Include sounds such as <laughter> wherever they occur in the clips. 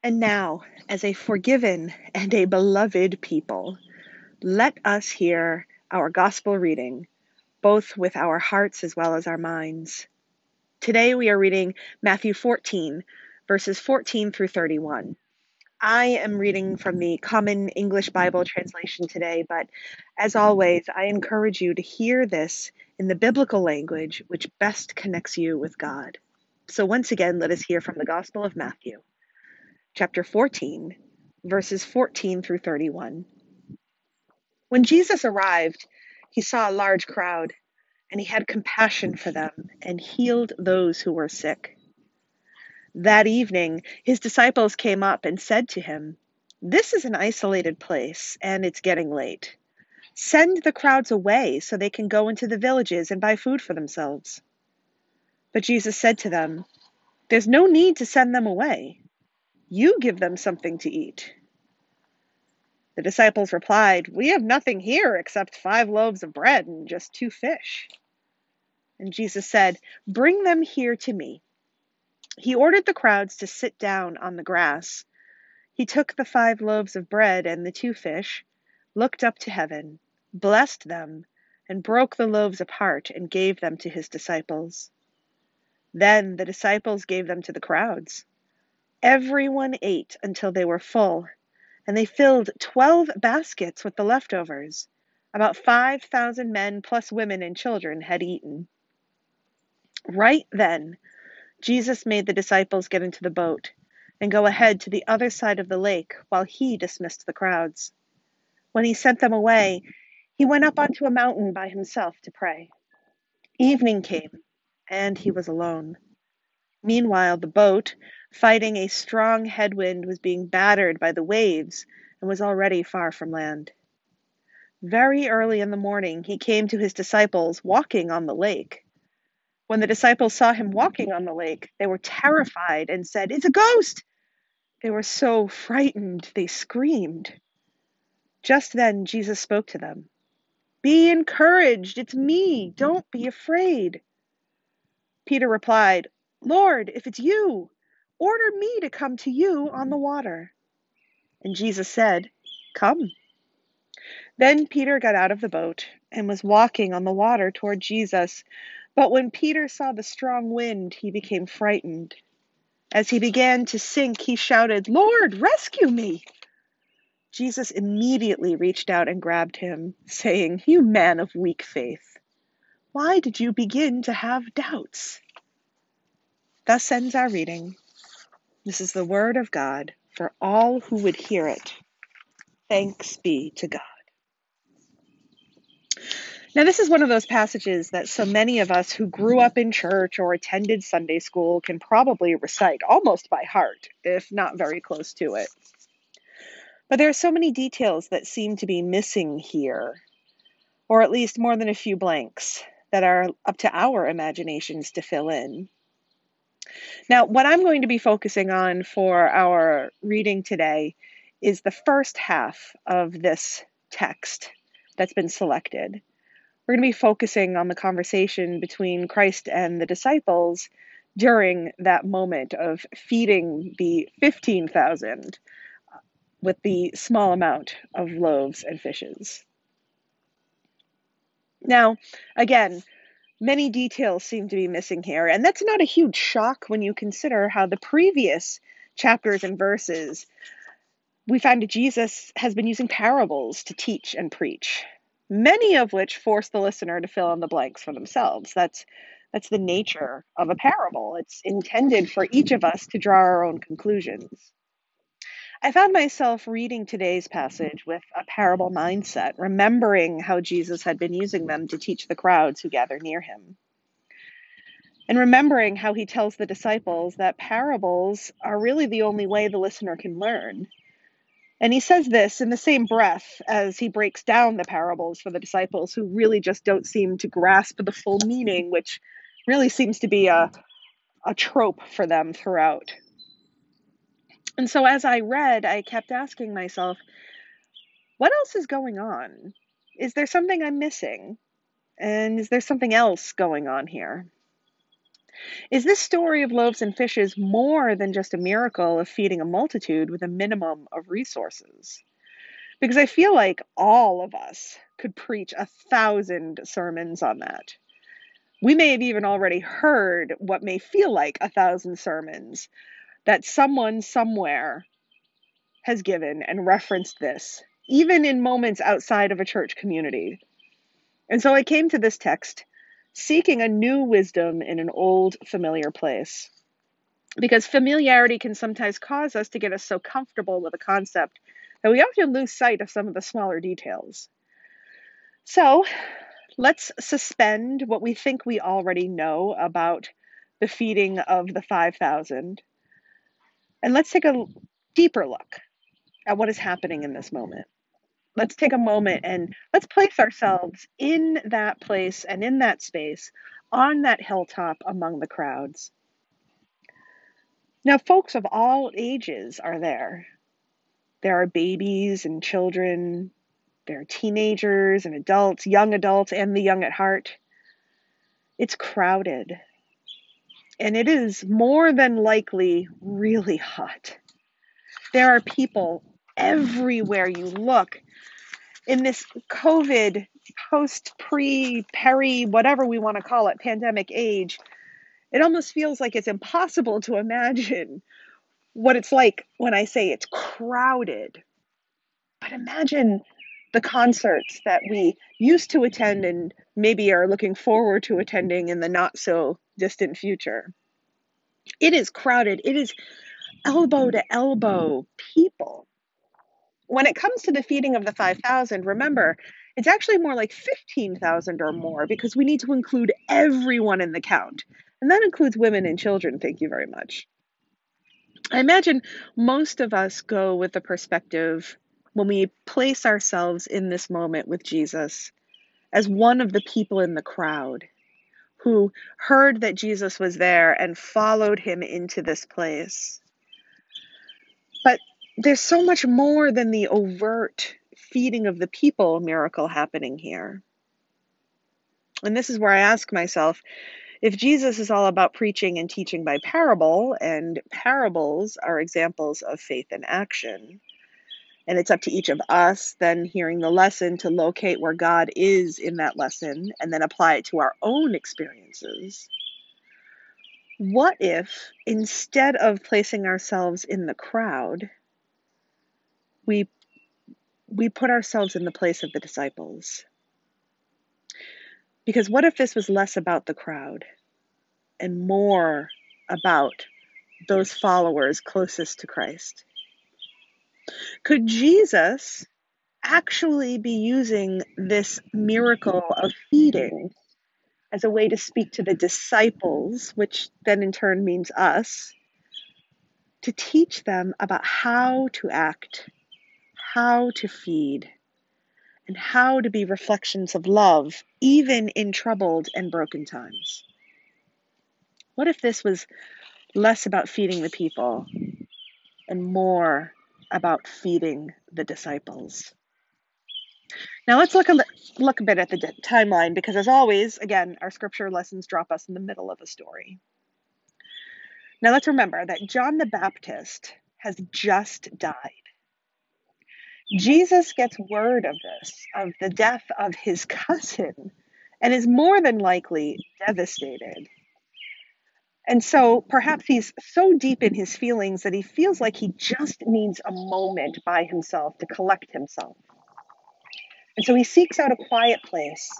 And now, as a forgiven and a beloved people, let us hear our gospel reading, both with our hearts as well as our minds. Today we are reading Matthew 14, verses 14 through 31. I am reading from the Common English Bible translation today, but as always, I encourage you to hear this in the biblical language which best connects you with God. So, once again, let us hear from the Gospel of Matthew chapter 14, verses 14 through 31. When Jesus arrived, he saw a large crowd, and he had compassion for them and healed those who were sick. That evening, his disciples came up and said to him, This is an isolated place, and it's getting late. Send the crowds away so they can go into the villages and buy food for themselves. But Jesus said to them, There's no need to send them away. You give them something to eat. The disciples replied, We have nothing here except five loaves of bread and just two fish. And Jesus said, Bring them here to me. He ordered the crowds to sit down on the grass. He took the five loaves of bread and the two fish, looked up to heaven, blessed them, and broke the loaves apart and gave them to his disciples. Then the disciples gave them to the crowds. Everyone ate until they were full, and they filled twelve baskets with the leftovers. About 5,000 men, plus women and children, had eaten. Right then, Jesus made the disciples get into the boat and go ahead to the other side of the lake while he dismissed the crowds. When he sent them away, he went up onto a mountain by himself to pray. Evening came, and he was alone. Meanwhile, the boat, fighting a strong headwind, was being battered by the waves and was already far from land. Very early in the morning, he came to his disciples walking on the lake. When the disciples saw him walking on the lake, they were terrified and said, It's a ghost! They were so frightened, they screamed. Just then, Jesus spoke to them. Be encouraged, it's me, don't be afraid. Peter replied, Lord, if it's you, order me to come to you on the water. And Jesus said, Come. Then Peter got out of the boat and was walking on the water toward Jesus. But when Peter saw the strong wind, he became frightened. As he began to sink, he shouted, Lord, rescue me! Jesus immediately reached out and grabbed him, saying, You man of weak faith, why did you begin to have doubts? Thus ends our reading. This is the word of God for all who would hear it. Thanks be to God. Now, this is one of those passages that so many of us who grew up in church or attended Sunday school can probably recite almost by heart, if not very close to it. But there are so many details that seem to be missing here, or at least more than a few blanks that are up to our imaginations to fill in. Now, what I'm going to be focusing on for our reading today is the first half of this text that's been selected. We're going to be focusing on the conversation between Christ and the disciples during that moment of feeding the 15,000 with the small amount of loaves and fishes. Now, again, Many details seem to be missing here, and that's not a huge shock when you consider how the previous chapters and verses we find that Jesus has been using parables to teach and preach, many of which force the listener to fill in the blanks for themselves. That's that's the nature of a parable. It's intended for each of us to draw our own conclusions. I found myself reading today's passage with a parable mindset, remembering how Jesus had been using them to teach the crowds who gather near him. And remembering how he tells the disciples that parables are really the only way the listener can learn. And he says this in the same breath as he breaks down the parables for the disciples who really just don't seem to grasp the full meaning, which really seems to be a, a trope for them throughout. And so as I read, I kept asking myself, what else is going on? Is there something I'm missing? And is there something else going on here? Is this story of loaves and fishes more than just a miracle of feeding a multitude with a minimum of resources? Because I feel like all of us could preach a thousand sermons on that. We may have even already heard what may feel like a thousand sermons that someone somewhere has given and referenced this, even in moments outside of a church community. And so I came to this text seeking a new wisdom in an old familiar place. Because familiarity can sometimes cause us to get us so comfortable with a concept that we often lose sight of some of the smaller details. So let's suspend what we think we already know about the feeding of the 5,000 and let's take a deeper look at what is happening in this moment. Let's take a moment and let's place ourselves in that place and in that space on that hilltop among the crowds. Now, folks of all ages are there. There are babies and children, there are teenagers and adults, young adults, and the young at heart. It's crowded. And it is more than likely really hot. There are people everywhere you look in this COVID post, pre, peri, whatever we want to call it, pandemic age. It almost feels like it's impossible to imagine what it's like when I say it's crowded. But imagine the concerts that we used to attend and maybe are looking forward to attending in the not so distant future. It is crowded. It is elbow to elbow people. When it comes to the feeding of the 5,000, remember, it's actually more like 15,000 or more because we need to include everyone in the count. And that includes women and children. Thank you very much. I imagine most of us go with the perspective when we place ourselves in this moment with Jesus as one of the people in the crowd who heard that Jesus was there and followed him into this place. But there's so much more than the overt feeding of the people miracle happening here. And this is where I ask myself if Jesus is all about preaching and teaching by parable, and parables are examples of faith in action, and it's up to each of us then hearing the lesson to locate where God is in that lesson and then apply it to our own experiences. What if instead of placing ourselves in the crowd, we we put ourselves in the place of the disciples? Because what if this was less about the crowd and more about those followers closest to Christ? Could Jesus actually be using this miracle of feeding as a way to speak to the disciples, which then in turn means us, to teach them about how to act, how to feed, and how to be reflections of love, even in troubled and broken times? What if this was less about feeding the people and more about feeding the disciples. Now let's look a, look a bit at the timeline because, as always, again, our scripture lessons drop us in the middle of a story. Now let's remember that John the Baptist has just died. Jesus gets word of this, of the death of his cousin, and is more than likely devastated. And so perhaps he's so deep in his feelings that he feels like he just needs a moment by himself to collect himself. And so he seeks out a quiet place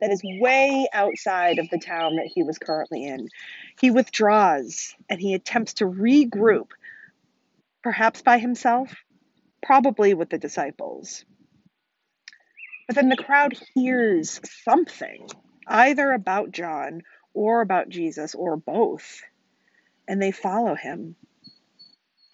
that is way outside of the town that he was currently in. He withdraws and he attempts to regroup, perhaps by himself, probably with the disciples. But then the crowd hears something, either about John or about Jesus or both, and they follow him.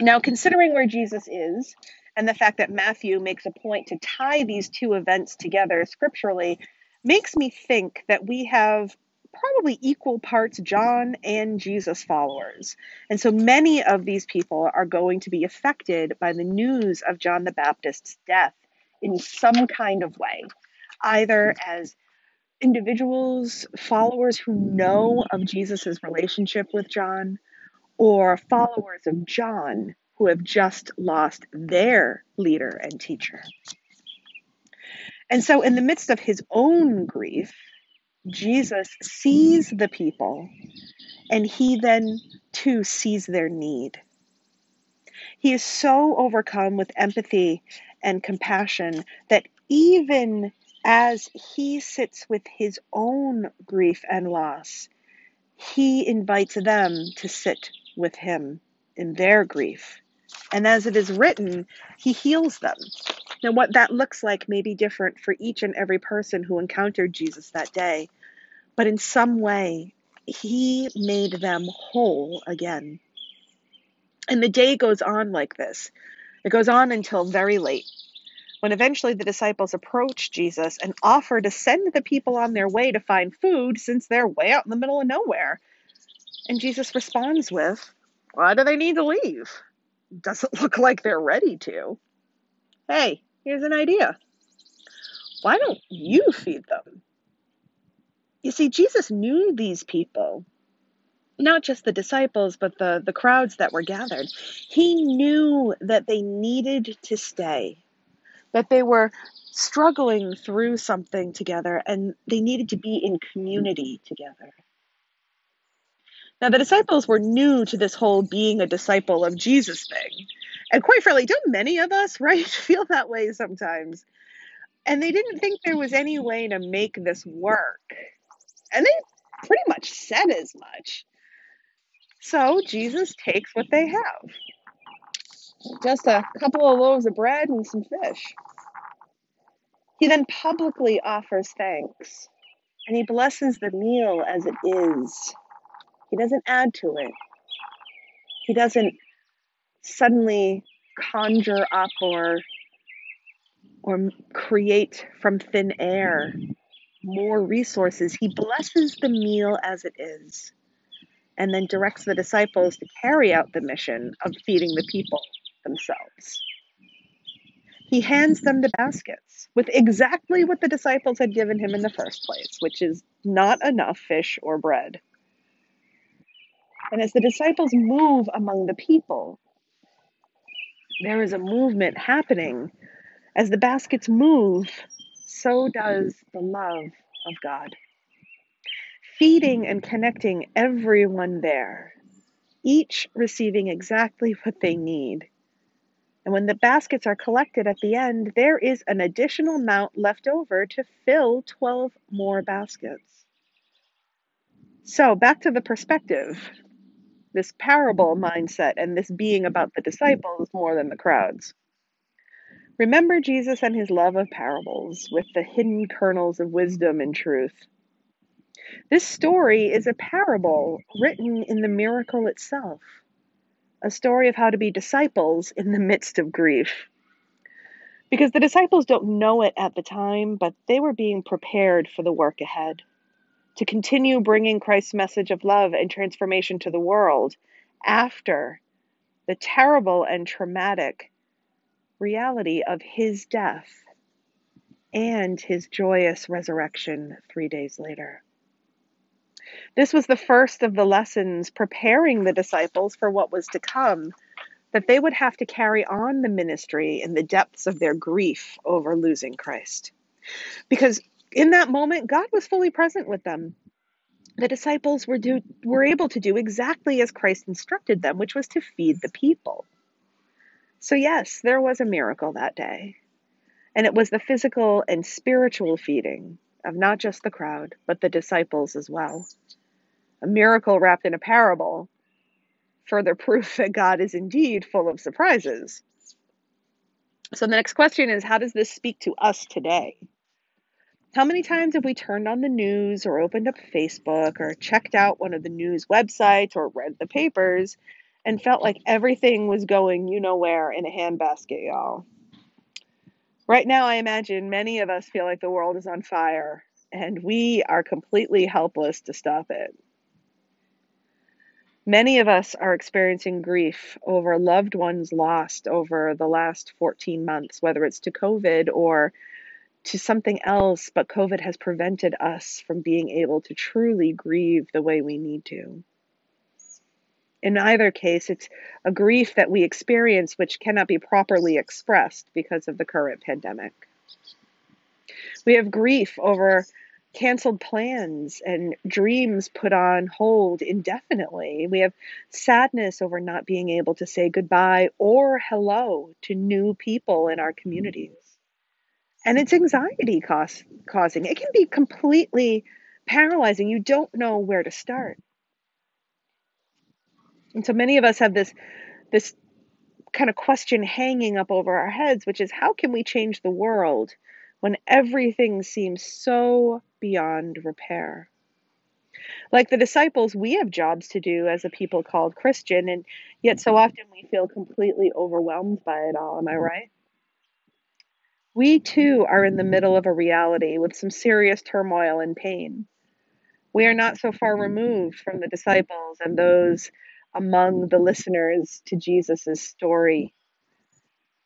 Now, considering where Jesus is and the fact that Matthew makes a point to tie these two events together scripturally, makes me think that we have probably equal parts John and Jesus followers. And so many of these people are going to be affected by the news of John the Baptist's death in some kind of way, either as individuals, followers who know of Jesus' relationship with John, or followers of John who have just lost their leader and teacher. And so, in the midst of his own grief, Jesus sees the people and he then too sees their need. He is so overcome with empathy and compassion that even as he sits with his own grief and loss, he invites them to sit with him in their grief. And as it is written, he heals them. Now, what that looks like may be different for each and every person who encountered Jesus that day, but in some way, he made them whole again. And the day goes on like this. It goes on until very late, when eventually the disciples approach Jesus and offer to send the people on their way to find food since they're way out in the middle of nowhere. And Jesus responds with, Why do they need to leave? Doesn't <laughs> look like they're ready to. Hey, here's an idea. Why don't you feed them? You see, Jesus knew these people, not just the disciples, but the, the crowds that were gathered. He knew that they needed to stay, that they were struggling through something together, and they needed to be in community together. Now, the disciples were new to this whole being a disciple of Jesus thing. And quite frankly, don't many of us, <laughs> right, feel that way sometimes? And they didn't think there was any way to make this work. And they pretty much said as much. So Jesus takes what they have just a couple of loaves of bread and some fish. He then publicly offers thanks and he blesses the meal as it is. He doesn't add to it. He doesn't suddenly conjure up or or create from thin air more resources. He blesses the meal as it is and then directs the disciples to carry out the mission of feeding the people themselves. He hands them the baskets with exactly what the disciples had given him in the first place, which is not enough fish or bread. And as the disciples move among the people, there is a movement happening. As the baskets move, so does the love of God. Feeding and connecting everyone there, each receiving exactly what they need. And when the baskets are collected at the end, there is an additional amount left over to fill 12 more baskets. So, back to the perspective this parable mindset and this being about the disciples more than the crowds. Remember Jesus and his love of parables with the hidden kernels of wisdom and truth. This story is a parable written in the miracle itself, a story of how to be disciples in the midst of grief. Because the disciples don't know it at the time, but they were being prepared for the work ahead to continue bringing Christ's message of love and transformation to the world after the terrible and traumatic reality of his death and his joyous resurrection three days later. This was the first of the lessons preparing the disciples for what was to come, that they would have to carry on the ministry in the depths of their grief over losing Christ. Because in that moment, God was fully present with them. The disciples were, do, were able to do exactly as Christ instructed them, which was to feed the people. So, yes, there was a miracle that day. And it was the physical and spiritual feeding of not just the crowd, but the disciples as well. A miracle wrapped in a parable, further <laughs> proof that God is indeed full of surprises. So, the next question is how does this speak to us today? How many times have we turned on the news or opened up Facebook or checked out one of the news websites or read the papers and felt like everything was going you know where in a handbasket, y'all? Right now, I imagine many of us feel like the world is on fire and we are completely helpless to stop it. Many of us are experiencing grief over loved ones lost over the last 14 months, whether it's to COVID or to something else, but COVID has prevented us from being able to truly grieve the way we need to. In either case, it's a grief that we experience which cannot be properly expressed because of the current pandemic. We have grief over canceled plans and dreams put on hold indefinitely. We have sadness over not being able to say goodbye or hello to new people in our communities. And it's anxiety cause, causing. It can be completely paralyzing. You don't know where to start. And so many of us have this this kind of question hanging up over our heads, which is how can we change the world when everything seems so beyond repair? Like the disciples, we have jobs to do as a people called Christian, and yet so often we feel completely overwhelmed by it all. Am I right? We too are in the middle of a reality with some serious turmoil and pain. We are not so far removed from the disciples and those among the listeners to Jesus' story.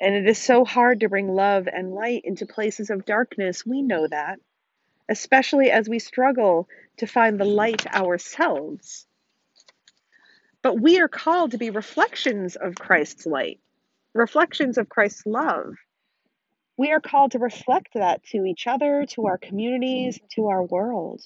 And it is so hard to bring love and light into places of darkness. We know that, especially as we struggle to find the light ourselves. But we are called to be reflections of Christ's light, reflections of Christ's love. We are called to reflect that to each other, to our communities, to our world.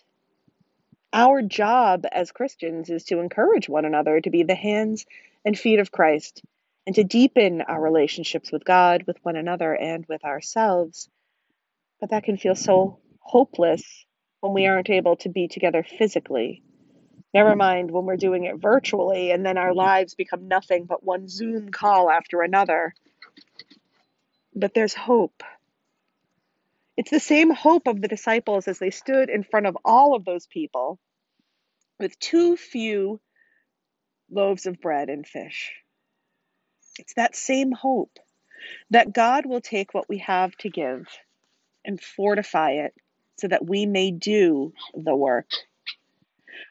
Our job as Christians is to encourage one another to be the hands and feet of Christ and to deepen our relationships with God, with one another, and with ourselves. But that can feel so hopeless when we aren't able to be together physically. Never hmm. mind when we're doing it virtually and then our lives become nothing but one Zoom call after another. But there's hope. It's the same hope of the disciples as they stood in front of all of those people with too few loaves of bread and fish. It's that same hope that God will take what we have to give and fortify it so that we may do the work.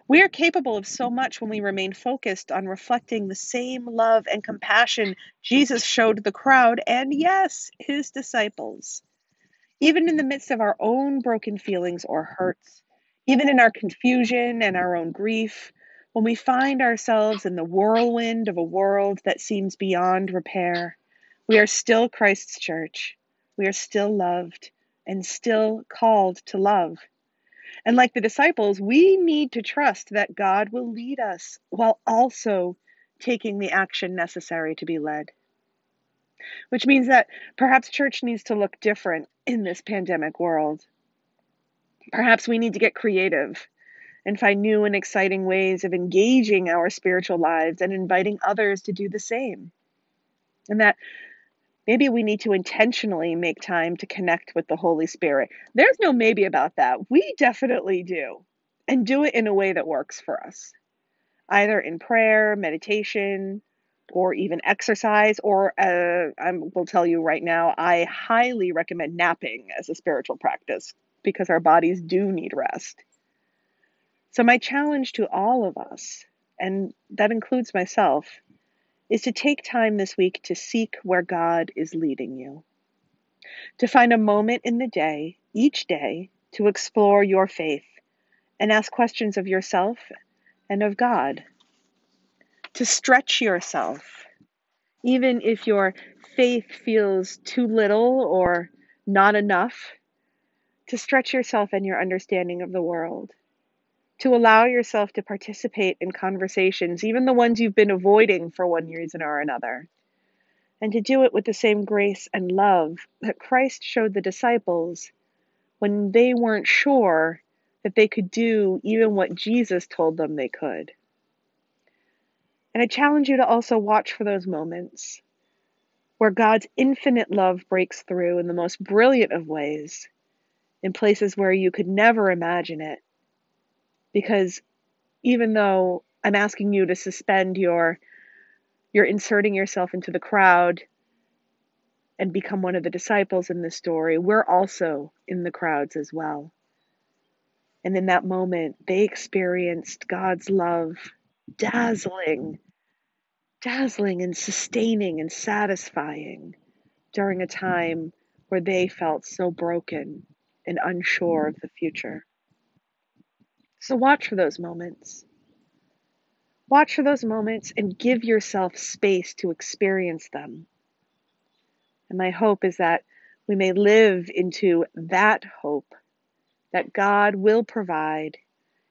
We are capable of so much when we remain focused on reflecting the same love and compassion Jesus showed the crowd and, yes, his disciples. Even in the midst of our own broken feelings or hurts, even in our confusion and our own grief, when we find ourselves in the whirlwind of a world that seems beyond repair, we are still Christ's church. We are still loved and still called to love. And like the disciples, we need to trust that God will lead us while also taking the action necessary to be led. Which means that perhaps church needs to look different in this pandemic world. Perhaps we need to get creative and find new and exciting ways of engaging our spiritual lives and inviting others to do the same. And that maybe we need to intentionally make time to connect with the Holy Spirit. There's no maybe about that. We definitely do. And do it in a way that works for us, either in prayer, meditation, or even exercise. Or uh, I will tell you right now, I highly recommend napping as a spiritual practice because our bodies do need rest. So, my challenge to all of us, and that includes myself, is to take time this week to seek where God is leading you. To find a moment in the day, each day, to explore your faith and ask questions of yourself and of God. To stretch yourself, even if your faith feels too little or not enough to stretch yourself and your understanding of the world, to allow yourself to participate in conversations, even the ones you've been avoiding for one reason or another, and to do it with the same grace and love that Christ showed the disciples when they weren't sure that they could do even what Jesus told them they could. And I challenge you to also watch for those moments where God's infinite love breaks through in the most brilliant of ways in places where you could never imagine it. Because even though I'm asking you to suspend your you're inserting yourself into the crowd and become one of the disciples in this story, we're also in the crowds as well. And in that moment, they experienced God's love dazzling, dazzling and sustaining and satisfying during a time where they felt so broken and unsure of the future. So watch for those moments. Watch for those moments and give yourself space to experience them. And my hope is that we may live into that hope that God will provide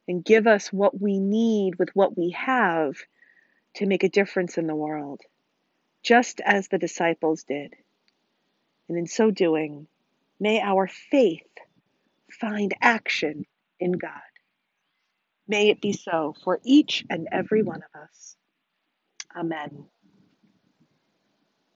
and give us what we need with what we have to make a difference in the world, just as the disciples did. And in so doing, may our faith find action in God. May it be so for each and every one of us. Amen.